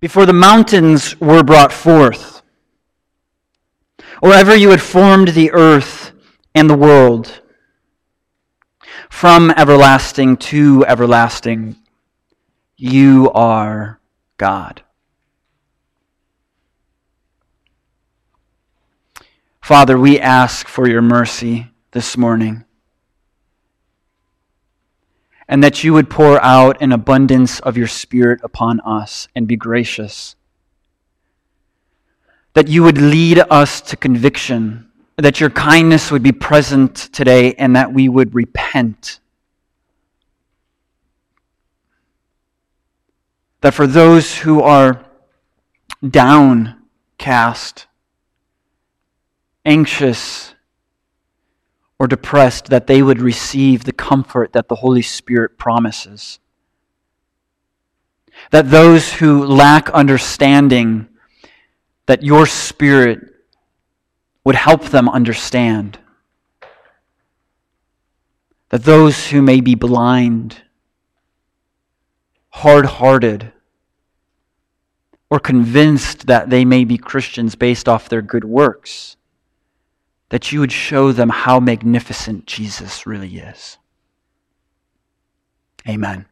before the mountains were brought forth, or ever you had formed the earth and the world. From everlasting to everlasting, you are God. Father, we ask for your mercy this morning and that you would pour out an abundance of your Spirit upon us and be gracious. That you would lead us to conviction, that your kindness would be present today, and that we would repent. That for those who are downcast, anxious, or depressed, that they would receive the comfort that the Holy Spirit promises. That those who lack understanding, that your Spirit would help them understand. That those who may be blind, hard hearted, or convinced that they may be Christians based off their good works, that you would show them how magnificent Jesus really is. Amen.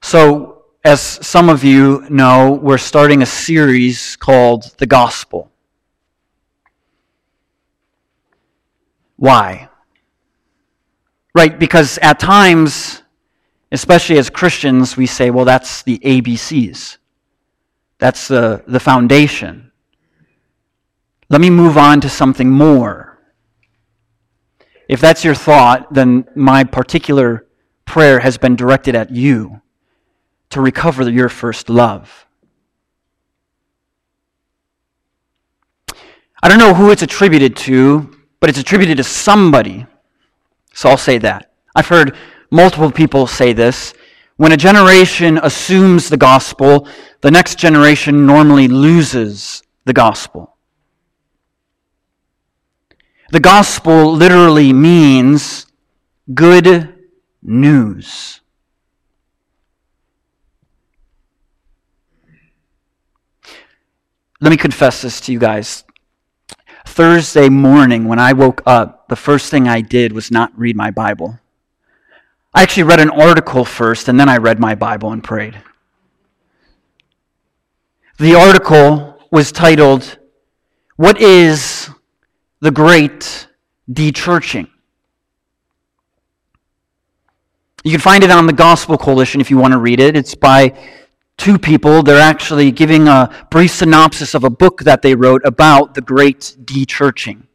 So, as some of you know, we're starting a series called The Gospel. Why? Right, because at times, especially as Christians, we say, well, that's the ABCs. That's the, the foundation. Let me move on to something more. If that's your thought, then my particular prayer has been directed at you to recover your first love. I don't know who it's attributed to, but it's attributed to somebody. So I'll say that. I've heard multiple people say this. When a generation assumes the gospel, the next generation normally loses the gospel. The gospel literally means good news. Let me confess this to you guys. Thursday morning, when I woke up, the first thing I did was not read my Bible. I actually read an article first, and then I read my Bible and prayed. The article was titled, What is the Great Dechurching? You can find it on the Gospel Coalition if you want to read it. It's by two people. They're actually giving a brief synopsis of a book that they wrote about the Great Dechurching.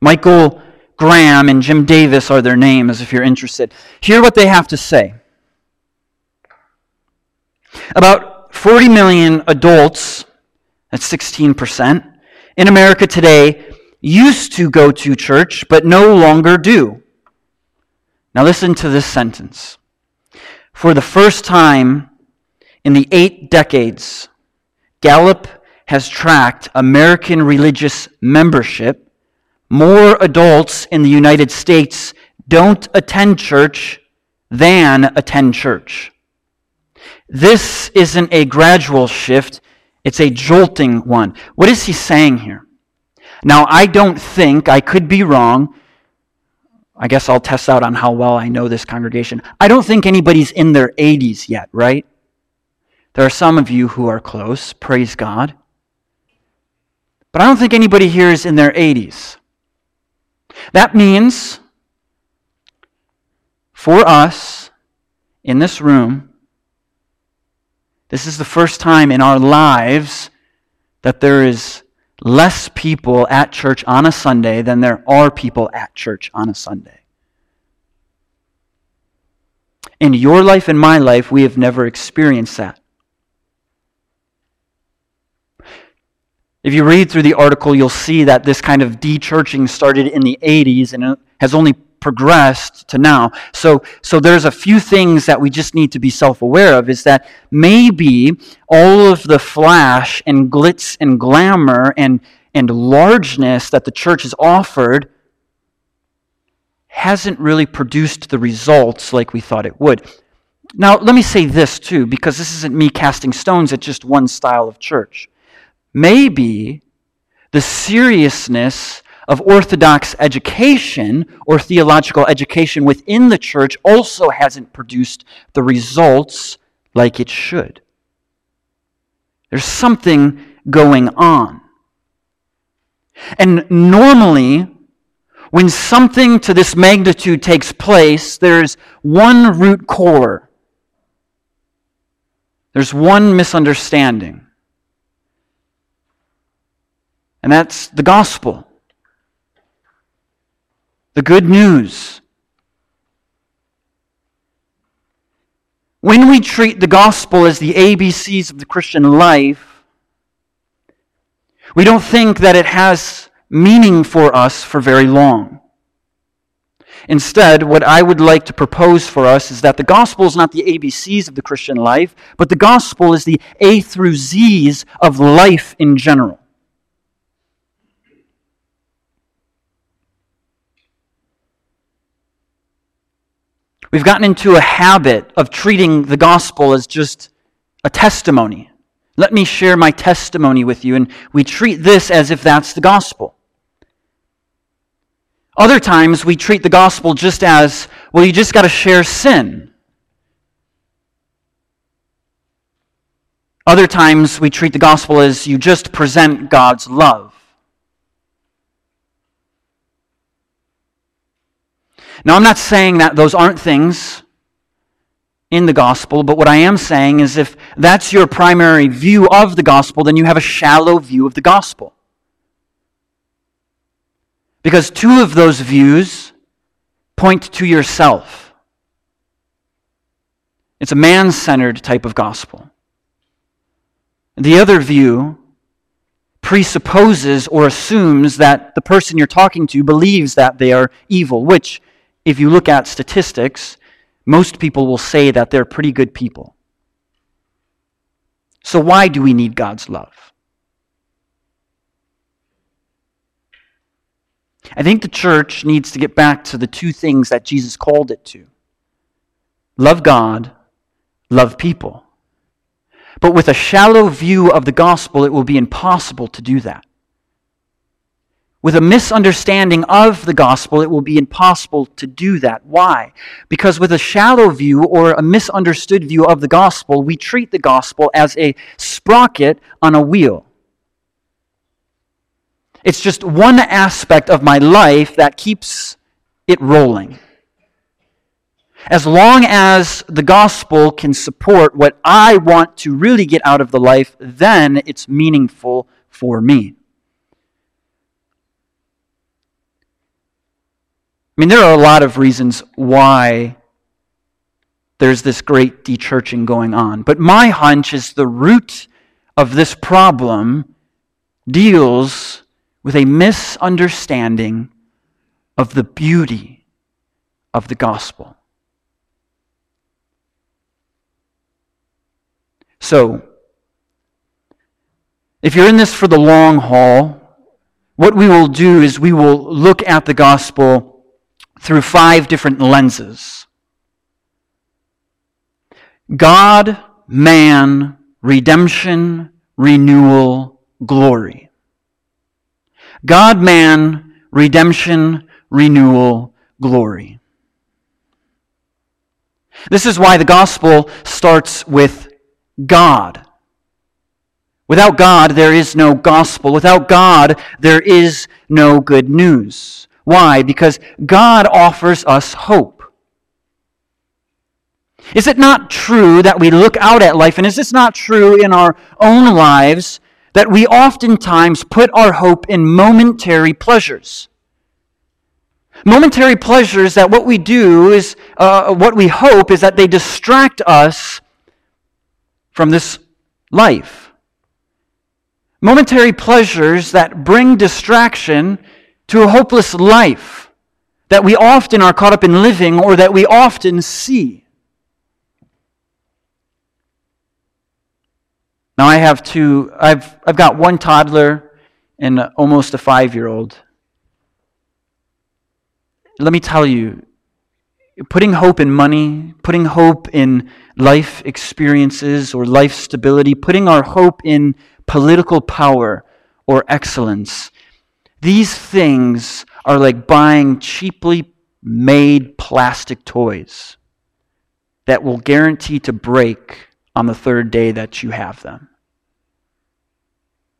Michael Graham and Jim Davis are their names if you're interested. Hear what they have to say. About 40 million adults, that's 16%, in America today used to go to church but no longer do. Now listen to this sentence. For the first time in the eight decades, Gallup has tracked American religious membership more adults in the United States don't attend church than attend church. This isn't a gradual shift, it's a jolting one. What is he saying here? Now, I don't think, I could be wrong. I guess I'll test out on how well I know this congregation. I don't think anybody's in their 80s yet, right? There are some of you who are close, praise God. But I don't think anybody here is in their 80s. That means for us in this room, this is the first time in our lives that there is less people at church on a Sunday than there are people at church on a Sunday. In your life and my life, we have never experienced that. If you read through the article, you'll see that this kind of de-churching started in the 80s and has only progressed to now. So, so there's a few things that we just need to be self-aware of is that maybe all of the flash and glitz and glamour and, and largeness that the church has offered hasn't really produced the results like we thought it would. Now, let me say this too, because this isn't me casting stones at just one style of church. Maybe the seriousness of Orthodox education or theological education within the church also hasn't produced the results like it should. There's something going on. And normally, when something to this magnitude takes place, there's one root core. There's one misunderstanding. And that's the gospel. The good news. When we treat the gospel as the ABCs of the Christian life, we don't think that it has meaning for us for very long. Instead, what I would like to propose for us is that the gospel is not the ABCs of the Christian life, but the gospel is the A through Zs of life in general. We've gotten into a habit of treating the gospel as just a testimony. Let me share my testimony with you, and we treat this as if that's the gospel. Other times we treat the gospel just as, well, you just got to share sin. Other times we treat the gospel as you just present God's love. Now, I'm not saying that those aren't things in the gospel, but what I am saying is if that's your primary view of the gospel, then you have a shallow view of the gospel. Because two of those views point to yourself. It's a man centered type of gospel. The other view presupposes or assumes that the person you're talking to believes that they are evil, which, if you look at statistics, most people will say that they're pretty good people. So, why do we need God's love? I think the church needs to get back to the two things that Jesus called it to love God, love people. But with a shallow view of the gospel, it will be impossible to do that. With a misunderstanding of the gospel, it will be impossible to do that. Why? Because with a shallow view or a misunderstood view of the gospel, we treat the gospel as a sprocket on a wheel. It's just one aspect of my life that keeps it rolling. As long as the gospel can support what I want to really get out of the life, then it's meaningful for me. I mean, there are a lot of reasons why there's this great dechurching going on. But my hunch is the root of this problem deals with a misunderstanding of the beauty of the gospel. So, if you're in this for the long haul, what we will do is we will look at the gospel through five different lenses God, man, redemption, renewal, glory. God, man, redemption, renewal, glory. This is why the gospel starts with God. Without God, there is no gospel. Without God, there is no good news. Why? Because God offers us hope. Is it not true that we look out at life, and is this not true in our own lives, that we oftentimes put our hope in momentary pleasures. Momentary pleasures that what we do is, uh, what we hope is that they distract us from this life. Momentary pleasures that bring distraction to a hopeless life that we often are caught up in living or that we often see. Now I have two, I've, I've got one toddler and almost a five year old. let me tell you, putting hope in money, putting hope in life experiences or life stability, putting our hope in political power or excellence, these things are like buying cheaply made plastic toys that will guarantee to break on the third day that you have them.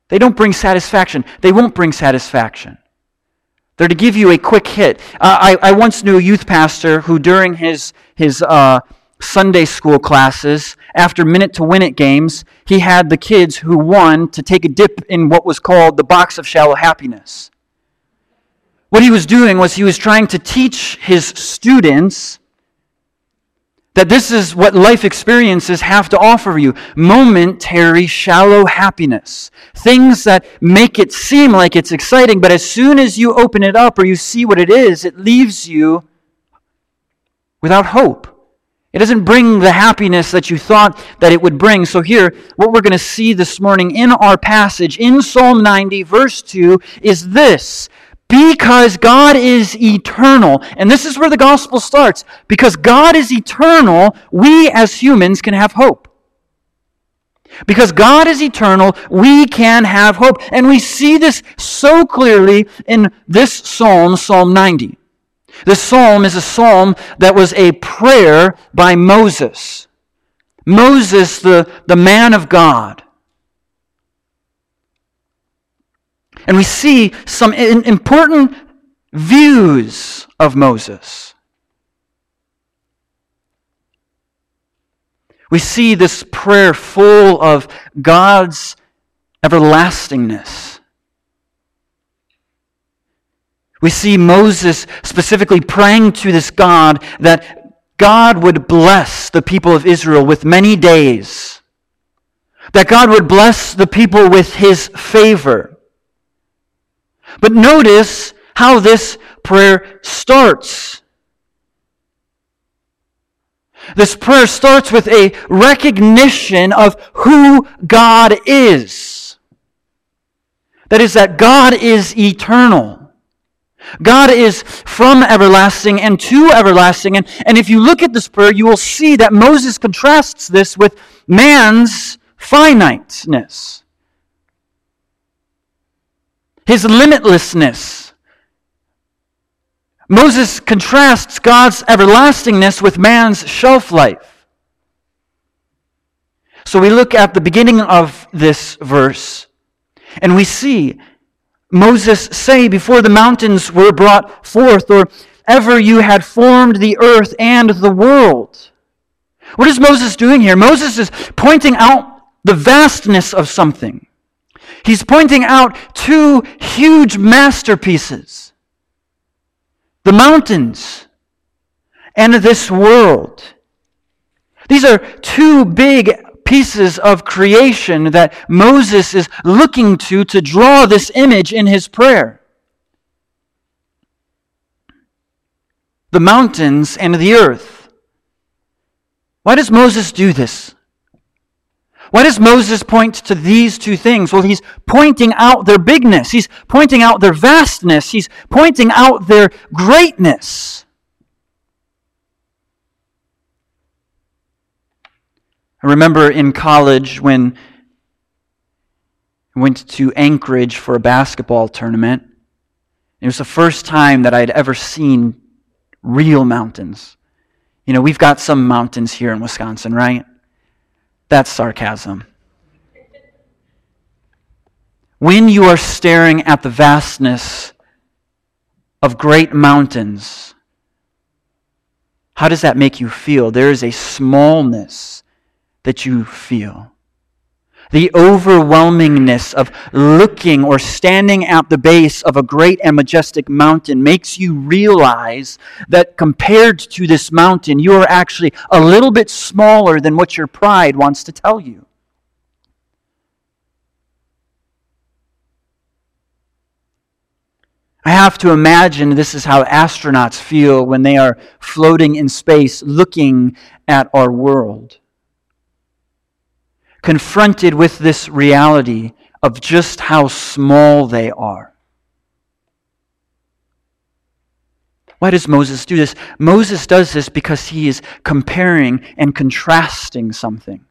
They don't bring satisfaction. They won't bring satisfaction. They're to give you a quick hit. Uh, I, I once knew a youth pastor who, during his, his uh, Sunday school classes, after minute to win it games, he had the kids who won to take a dip in what was called the box of shallow happiness. What he was doing was he was trying to teach his students that this is what life experiences have to offer you momentary, shallow happiness. Things that make it seem like it's exciting, but as soon as you open it up or you see what it is, it leaves you without hope. It doesn't bring the happiness that you thought that it would bring. So, here, what we're going to see this morning in our passage in Psalm 90, verse 2, is this because God is eternal. And this is where the gospel starts. Because God is eternal, we as humans can have hope. Because God is eternal, we can have hope. And we see this so clearly in this psalm, Psalm 90. This psalm is a psalm that was a prayer by Moses. Moses, the, the man of God. And we see some important views of Moses. We see this prayer full of God's everlastingness. We see Moses specifically praying to this God that God would bless the people of Israel with many days, that God would bless the people with his favor but notice how this prayer starts. This prayer starts with a recognition of who God is. That is, that God is eternal. God is from everlasting and to everlasting. And, and if you look at this prayer, you will see that Moses contrasts this with man's finiteness his limitlessness. Moses contrasts God's everlastingness with man's shelf life. So we look at the beginning of this verse and we see Moses say, Before the mountains were brought forth, or ever you had formed the earth and the world. What is Moses doing here? Moses is pointing out the vastness of something. He's pointing out two huge masterpieces the mountains and this world. These are two big pieces of creation that Moses is looking to to draw this image in his prayer. The mountains and the earth. Why does Moses do this? Why does Moses point to these two things? Well, he's pointing out their bigness. He's pointing out their vastness. He's pointing out their greatness. I remember in college when I went to Anchorage for a basketball tournament. It was the first time that I had ever seen real mountains. You know, we've got some mountains here in Wisconsin, right? That's sarcasm. When you are staring at the vastness of great mountains, how does that make you feel? There is a smallness that you feel the overwhelmingness of looking or standing at the base of a great and majestic mountain makes you realize that compared to this mountain, you are actually a little bit smaller than what your pride wants to tell you. I have to imagine this is how astronauts feel when they are floating in space looking at our world confronted with this reality of just how small they are. Why does Moses do this? Moses does this because he is comparing and contrasting something.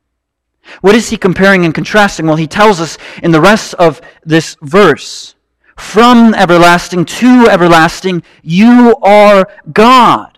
What is he comparing and contrasting? Well, he tells us in the rest of this verse from everlasting to everlasting, you are God.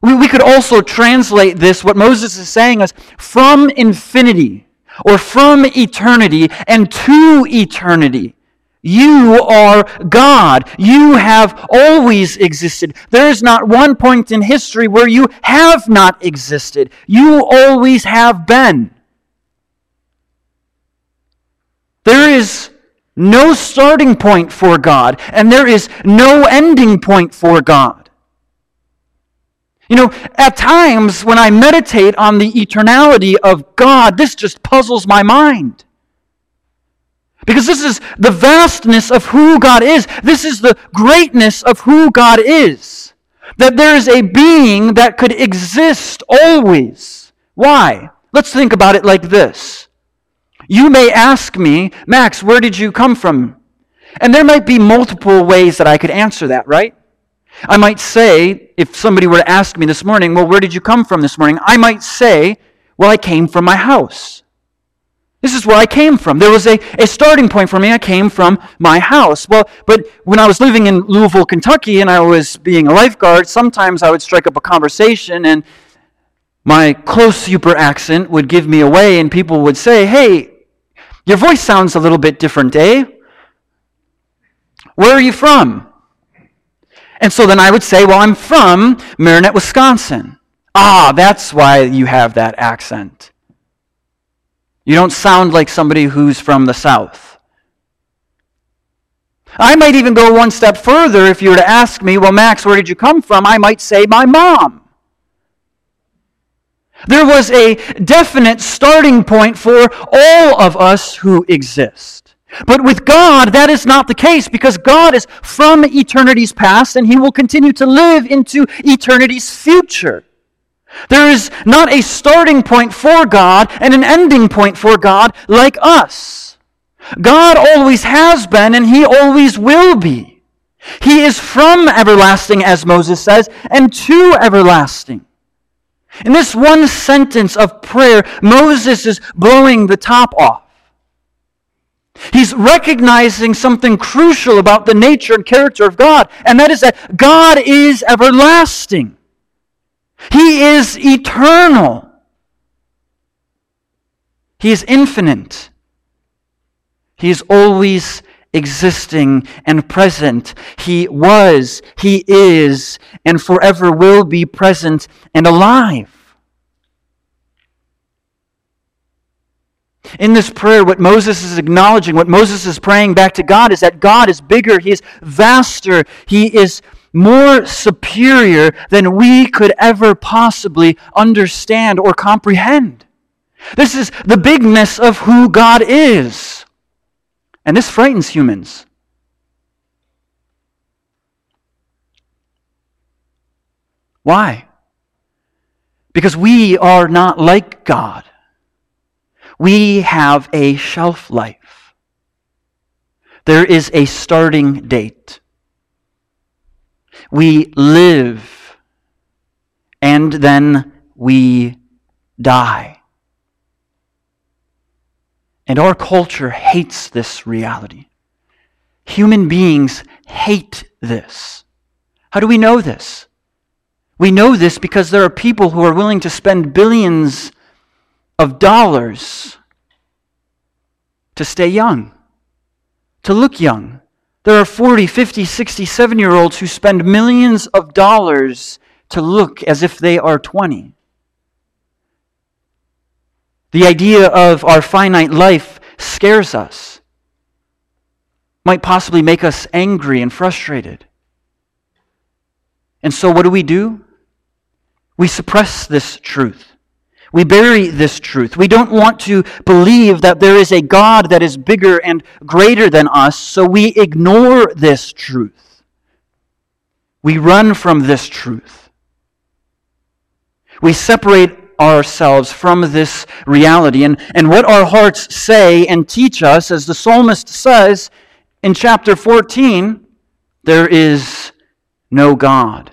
We, we could also translate this, what Moses is saying, is from infinity or from eternity and to eternity. You are God. You have always existed. There is not one point in history where you have not existed. You always have been. There is no starting point for God, and there is no ending point for God. You know, at times when I meditate on the eternality of God, this just puzzles my mind. Because this is the vastness of who God is. This is the greatness of who God is. That there is a being that could exist always. Why? Let's think about it like this. You may ask me, Max, where did you come from? And there might be multiple ways that I could answer that, right? I might say, if somebody were to ask me this morning, well, where did you come from this morning? I might say, well, I came from my house. This is where I came from. There was a, a starting point for me. I came from my house. Well, but when I was living in Louisville, Kentucky, and I was being a lifeguard, sometimes I would strike up a conversation, and my close super accent would give me away, and people would say, Hey, your voice sounds a little bit different, eh? Where are you from? And so then I would say, Well, I'm from Marinette, Wisconsin. Ah, that's why you have that accent. You don't sound like somebody who's from the South. I might even go one step further if you were to ask me, Well, Max, where did you come from? I might say, My mom. There was a definite starting point for all of us who exist. But with God, that is not the case because God is from eternity's past and He will continue to live into eternity's future. There is not a starting point for God and an ending point for God like us. God always has been and he always will be. He is from everlasting, as Moses says, and to everlasting. In this one sentence of prayer, Moses is blowing the top off. He's recognizing something crucial about the nature and character of God, and that is that God is everlasting. He is eternal. He is infinite. He is always existing and present. He was, He is, and forever will be present and alive. In this prayer, what Moses is acknowledging, what Moses is praying back to God, is that God is bigger, He is vaster, He is more superior than we could ever possibly understand or comprehend. This is the bigness of who God is. And this frightens humans. Why? Because we are not like God. We have a shelf life. There is a starting date. We live and then we die. And our culture hates this reality. Human beings hate this. How do we know this? We know this because there are people who are willing to spend billions of dollars to stay young, to look young. There are 40, 50, 67 year olds who spend millions of dollars to look as if they are 20. The idea of our finite life scares us, might possibly make us angry and frustrated. And so, what do we do? We suppress this truth. We bury this truth. We don't want to believe that there is a God that is bigger and greater than us, so we ignore this truth. We run from this truth. We separate ourselves from this reality. And, and what our hearts say and teach us, as the psalmist says in chapter 14, there is no God.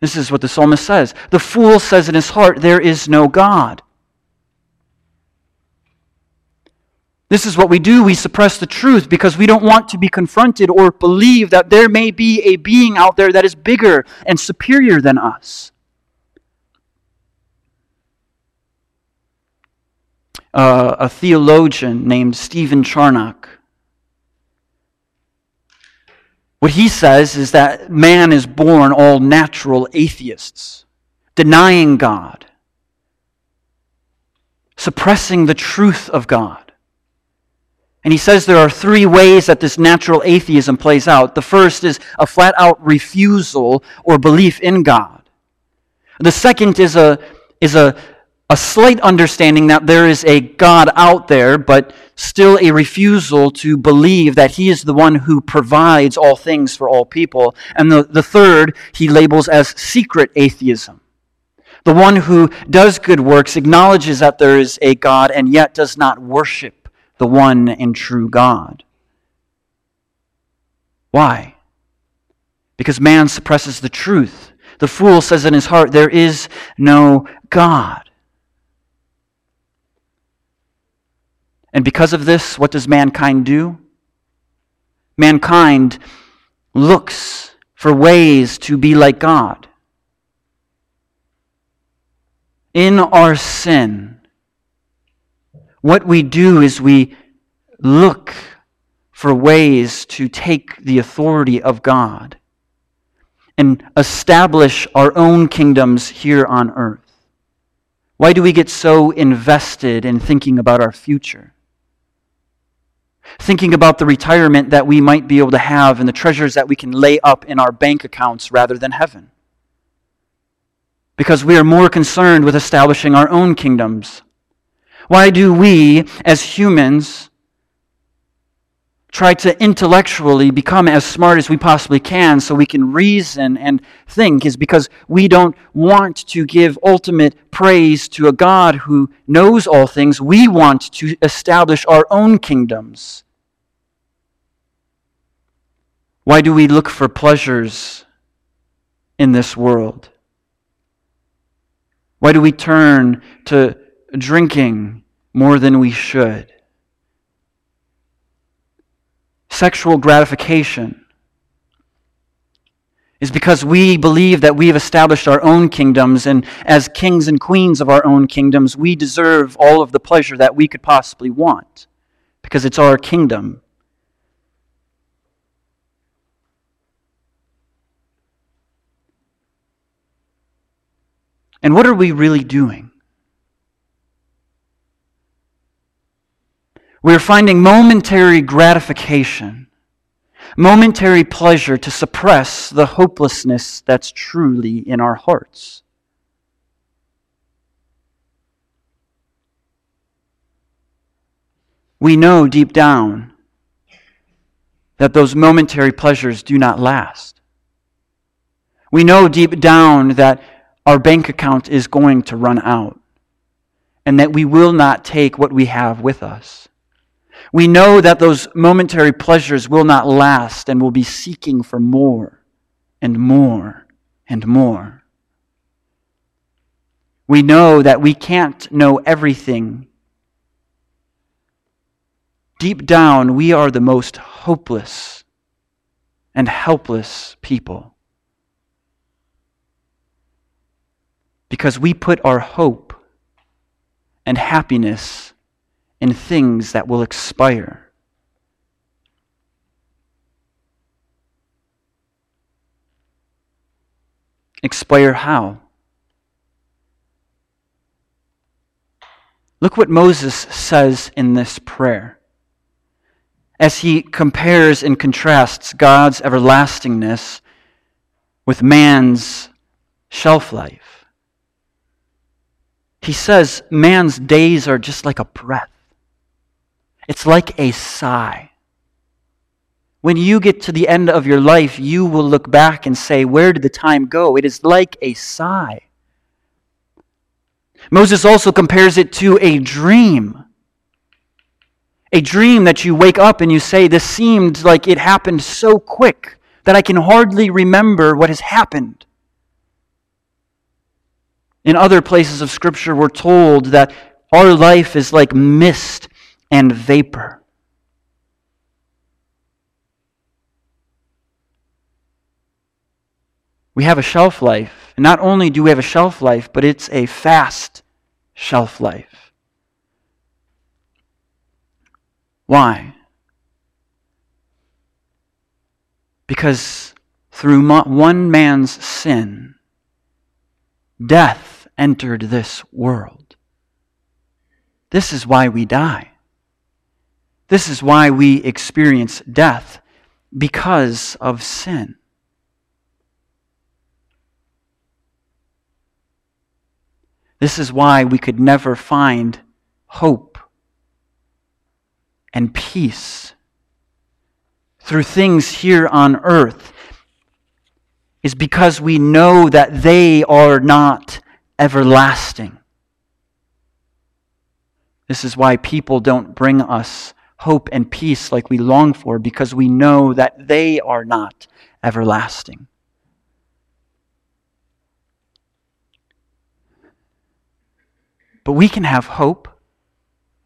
This is what the psalmist says. The fool says in his heart, There is no God. This is what we do. We suppress the truth because we don't want to be confronted or believe that there may be a being out there that is bigger and superior than us. Uh, a theologian named Stephen Charnock What he says is that man is born all natural atheists, denying God, suppressing the truth of God. And he says there are three ways that this natural atheism plays out. The first is a flat out refusal or belief in God. The second is a, is a a slight understanding that there is a God out there, but still a refusal to believe that He is the one who provides all things for all people. And the, the third, he labels as secret atheism. The one who does good works, acknowledges that there is a God, and yet does not worship the one and true God. Why? Because man suppresses the truth. The fool says in his heart, There is no God. And because of this, what does mankind do? Mankind looks for ways to be like God. In our sin, what we do is we look for ways to take the authority of God and establish our own kingdoms here on earth. Why do we get so invested in thinking about our future? Thinking about the retirement that we might be able to have and the treasures that we can lay up in our bank accounts rather than heaven. Because we are more concerned with establishing our own kingdoms. Why do we, as humans, try to intellectually become as smart as we possibly can so we can reason and think is because we don't want to give ultimate praise to a God who knows all things. We want to establish our own kingdoms. Why do we look for pleasures in this world? Why do we turn to drinking more than we should? Sexual gratification is because we believe that we have established our own kingdoms, and as kings and queens of our own kingdoms, we deserve all of the pleasure that we could possibly want because it's our kingdom. And what are we really doing? We're finding momentary gratification, momentary pleasure to suppress the hopelessness that's truly in our hearts. We know deep down that those momentary pleasures do not last. We know deep down that our bank account is going to run out and that we will not take what we have with us. We know that those momentary pleasures will not last and will be seeking for more and more and more. We know that we can't know everything. Deep down, we are the most hopeless and helpless people. Because we put our hope and happiness in things that will expire. Expire how? Look what Moses says in this prayer as he compares and contrasts God's everlastingness with man's shelf life. He says man's days are just like a breath. It's like a sigh. When you get to the end of your life, you will look back and say, Where did the time go? It is like a sigh. Moses also compares it to a dream. A dream that you wake up and you say, This seemed like it happened so quick that I can hardly remember what has happened. In other places of Scripture, we're told that our life is like mist and vapor. We have a shelf life. And not only do we have a shelf life, but it's a fast shelf life. Why? Because through one man's sin, death entered this world. This is why we die. This is why we experience death because of sin. This is why we could never find hope and peace through things here on earth is because we know that they are not everlasting. This is why people don't bring us hope and peace like we long for, because we know that they are not everlasting. But we can have hope.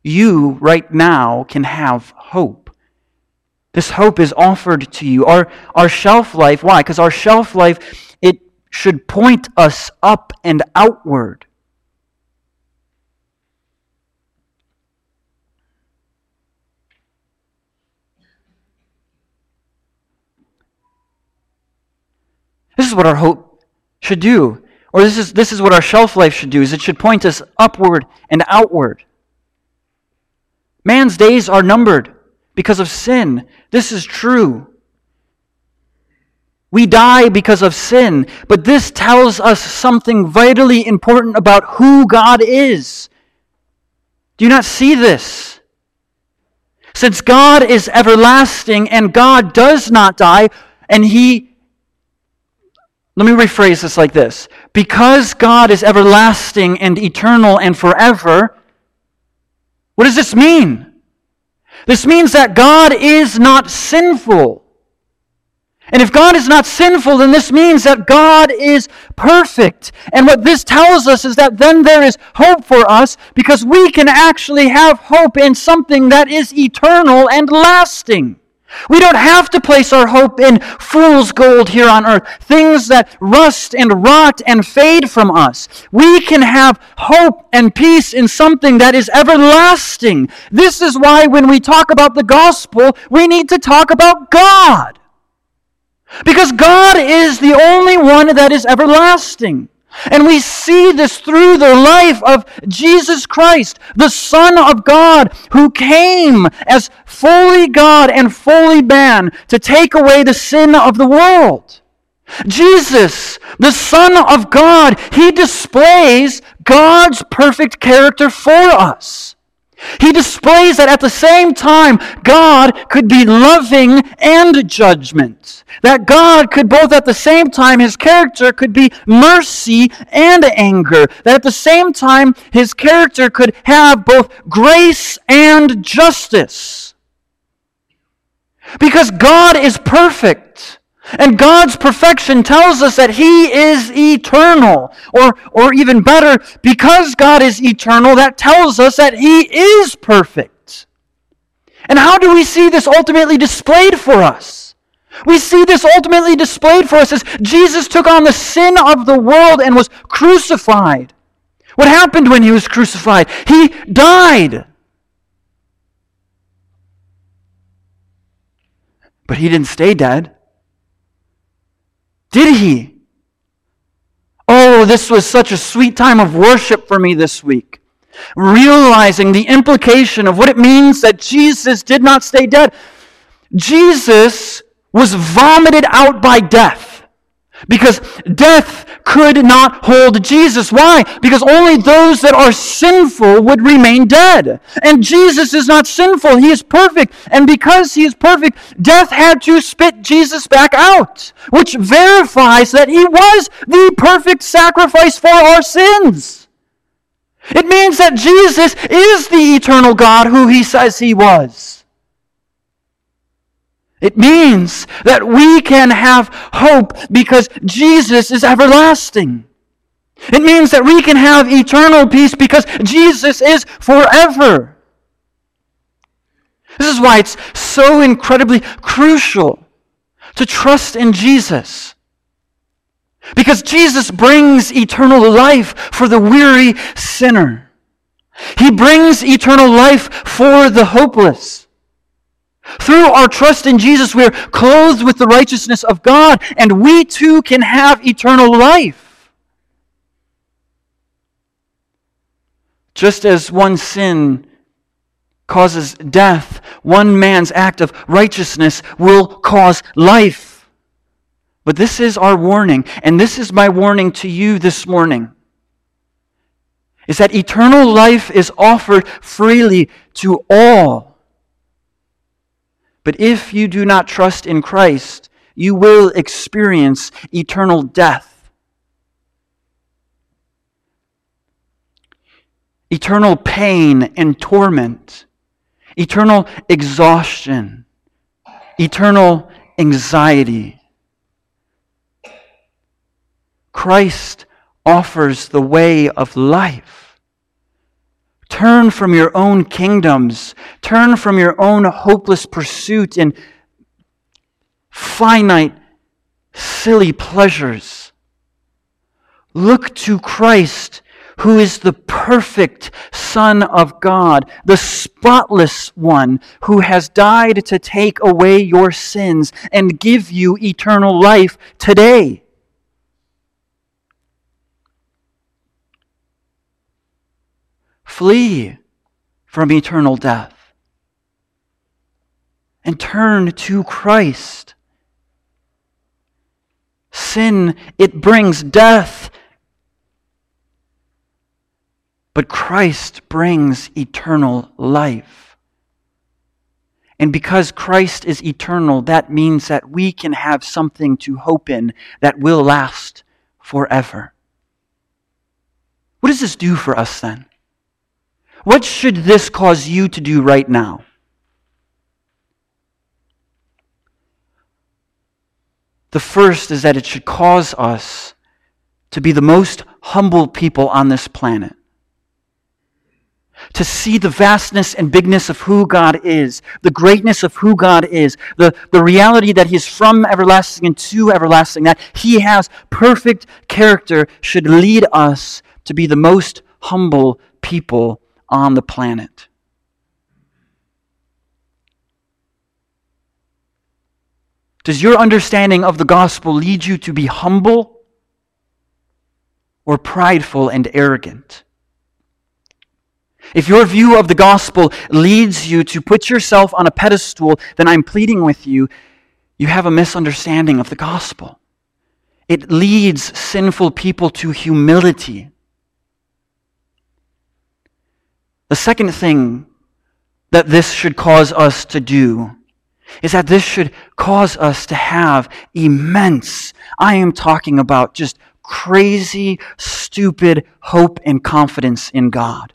You, right now, can have hope. This hope is offered to you. Our, our shelf life, why? Because our shelf life, it should point us up and outward. This is what our hope should do. Or this is, this is what our shelf life should do, is it should point us upward and outward. Man's days are numbered because of sin. This is true. We die because of sin, but this tells us something vitally important about who God is. Do you not see this? Since God is everlasting and God does not die, and He let me rephrase this like this Because God is everlasting and eternal and forever, what does this mean? This means that God is not sinful. And if God is not sinful, then this means that God is perfect. And what this tells us is that then there is hope for us because we can actually have hope in something that is eternal and lasting. We don't have to place our hope in fool's gold here on earth, things that rust and rot and fade from us. We can have hope and peace in something that is everlasting. This is why when we talk about the gospel, we need to talk about God. Because God is the only one that is everlasting. And we see this through the life of Jesus Christ, the Son of God, who came as fully God and fully man to take away the sin of the world. Jesus, the Son of God, he displays God's perfect character for us. He displays that at the same time, God could be loving and judgment. That God could both at the same time, his character could be mercy and anger. That at the same time, his character could have both grace and justice. Because God is perfect. And God's perfection tells us that He is eternal. Or, or even better, because God is eternal, that tells us that He is perfect. And how do we see this ultimately displayed for us? We see this ultimately displayed for us as Jesus took on the sin of the world and was crucified. What happened when he was crucified? He died. But he didn't stay dead. Did he? Oh, this was such a sweet time of worship for me this week. Realizing the implication of what it means that Jesus did not stay dead. Jesus was vomited out by death. Because death could not hold Jesus. Why? Because only those that are sinful would remain dead. And Jesus is not sinful. He is perfect. And because he is perfect, death had to spit Jesus back out, which verifies that he was the perfect sacrifice for our sins. It means that Jesus is the eternal God who he says he was. It means that we can have hope because Jesus is everlasting. It means that we can have eternal peace because Jesus is forever. This is why it's so incredibly crucial to trust in Jesus. Because Jesus brings eternal life for the weary sinner. He brings eternal life for the hopeless. Through our trust in Jesus, we are clothed with the righteousness of God, and we too can have eternal life. Just as one sin causes death, one man's act of righteousness will cause life. But this is our warning, and this is my warning to you this morning. Is that eternal life is offered freely to all. But if you do not trust in Christ, you will experience eternal death. Eternal pain and torment eternal exhaustion, eternal anxiety. Christ offers the way of life. Turn from your own kingdoms. Turn from your own hopeless pursuit in finite, silly pleasures. Look to Christ who is the perfect Son of God, the spotless one who has died to take away your sins and give you eternal life today. Flee from eternal death and turn to Christ. Sin, it brings death but Christ brings eternal life. And because Christ is eternal, that means that we can have something to hope in that will last forever. What does this do for us then? What should this cause you to do right now? The first is that it should cause us to be the most humble people on this planet to see the vastness and bigness of who God is, the greatness of who God is, the, the reality that He is from everlasting and to everlasting, that He has perfect character, should lead us to be the most humble people on the planet. Does your understanding of the gospel lead you to be humble or prideful and arrogant? If your view of the gospel leads you to put yourself on a pedestal, then I'm pleading with you, you have a misunderstanding of the gospel. It leads sinful people to humility. The second thing that this should cause us to do is that this should cause us to have immense, I am talking about just crazy, stupid hope and confidence in God.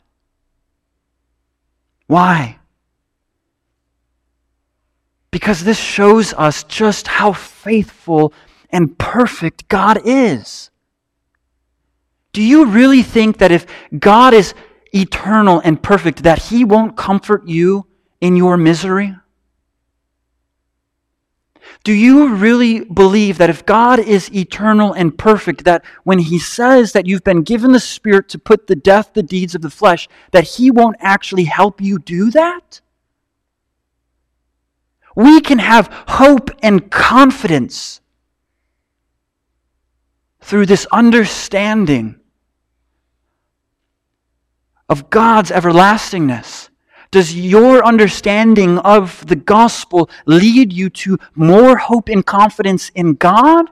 Why? Because this shows us just how faithful and perfect God is. Do you really think that if God is eternal and perfect, that He won't comfort you in your misery? Do you really believe that if God is eternal and perfect, that when He says that you've been given the Spirit to put the death, the deeds of the flesh, that He won't actually help you do that? We can have hope and confidence through this understanding of God's everlastingness does your understanding of the gospel lead you to more hope and confidence in God?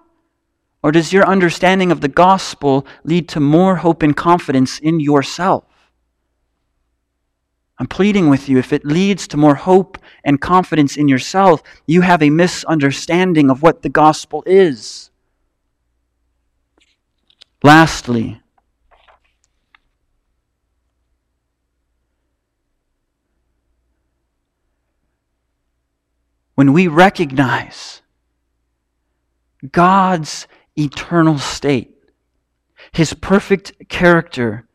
Or does your understanding of the gospel lead to more hope and confidence in yourself? I'm pleading with you, if it leads to more hope and confidence in yourself, you have a misunderstanding of what the gospel is. Lastly, when we recognize God's eternal state, His perfect character,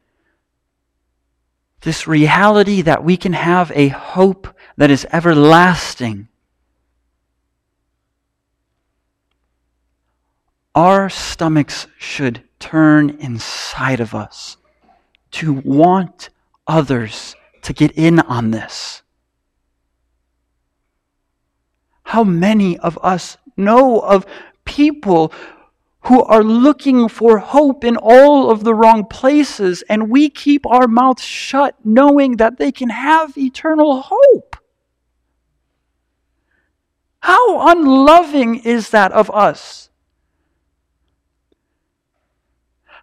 this reality that we can have a hope that is everlasting. Our stomachs should turn inside of us to want others to get in on this. How many of us know of people who are looking for hope in all of the wrong places, and we keep our mouths shut knowing that they can have eternal hope? How unloving is that of us?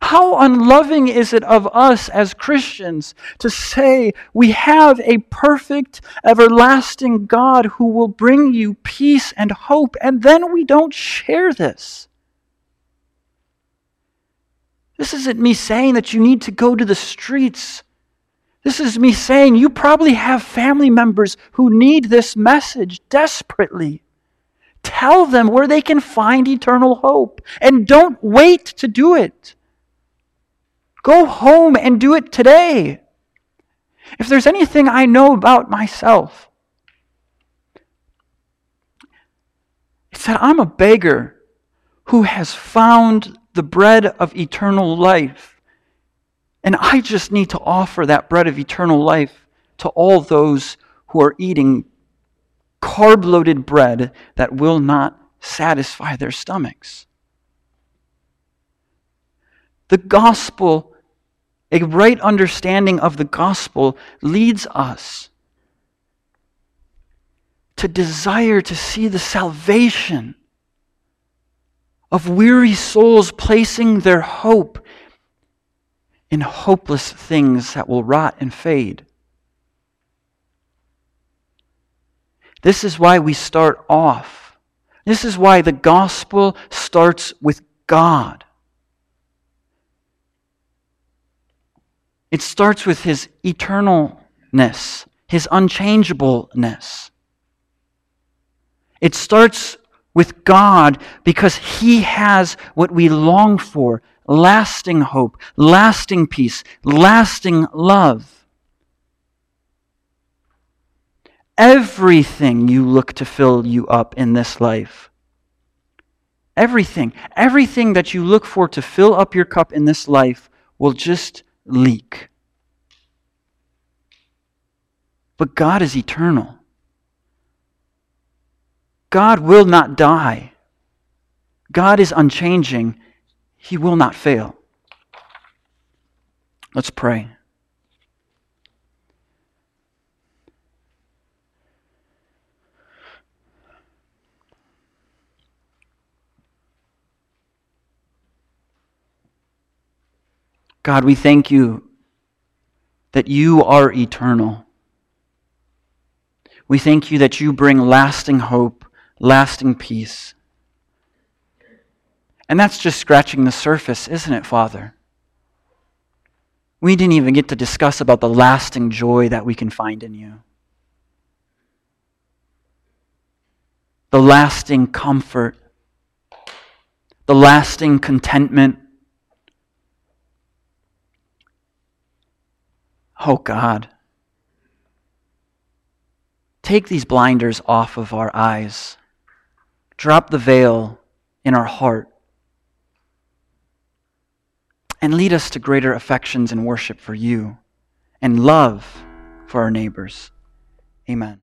How unloving is it of us as Christians to say we have a perfect, everlasting God who will bring you peace and hope, and then we don't share this? This isn't me saying that you need to go to the streets. This is me saying you probably have family members who need this message desperately. Tell them where they can find eternal hope, and don't wait to do it. Go home and do it today. If there's anything I know about myself, it's that I'm a beggar who has found the bread of eternal life. And I just need to offer that bread of eternal life to all those who are eating carb loaded bread that will not satisfy their stomachs. The gospel, a right understanding of the gospel, leads us to desire to see the salvation of weary souls placing their hope in hopeless things that will rot and fade. This is why we start off. This is why the gospel starts with God. It starts with his eternalness, his unchangeableness. It starts with God because he has what we long for lasting hope, lasting peace, lasting love. Everything you look to fill you up in this life. Everything, everything that you look for to fill up your cup in this life will just leak. But God is eternal. God will not die. God is unchanging. He will not fail. Let's pray. God, we thank you that you are eternal. We thank you that you bring lasting hope, lasting peace. And that's just scratching the surface, isn't it, Father? We didn't even get to discuss about the lasting joy that we can find in you. The lasting comfort, the lasting contentment Oh God, take these blinders off of our eyes. Drop the veil in our heart. And lead us to greater affections and worship for you and love for our neighbors. Amen.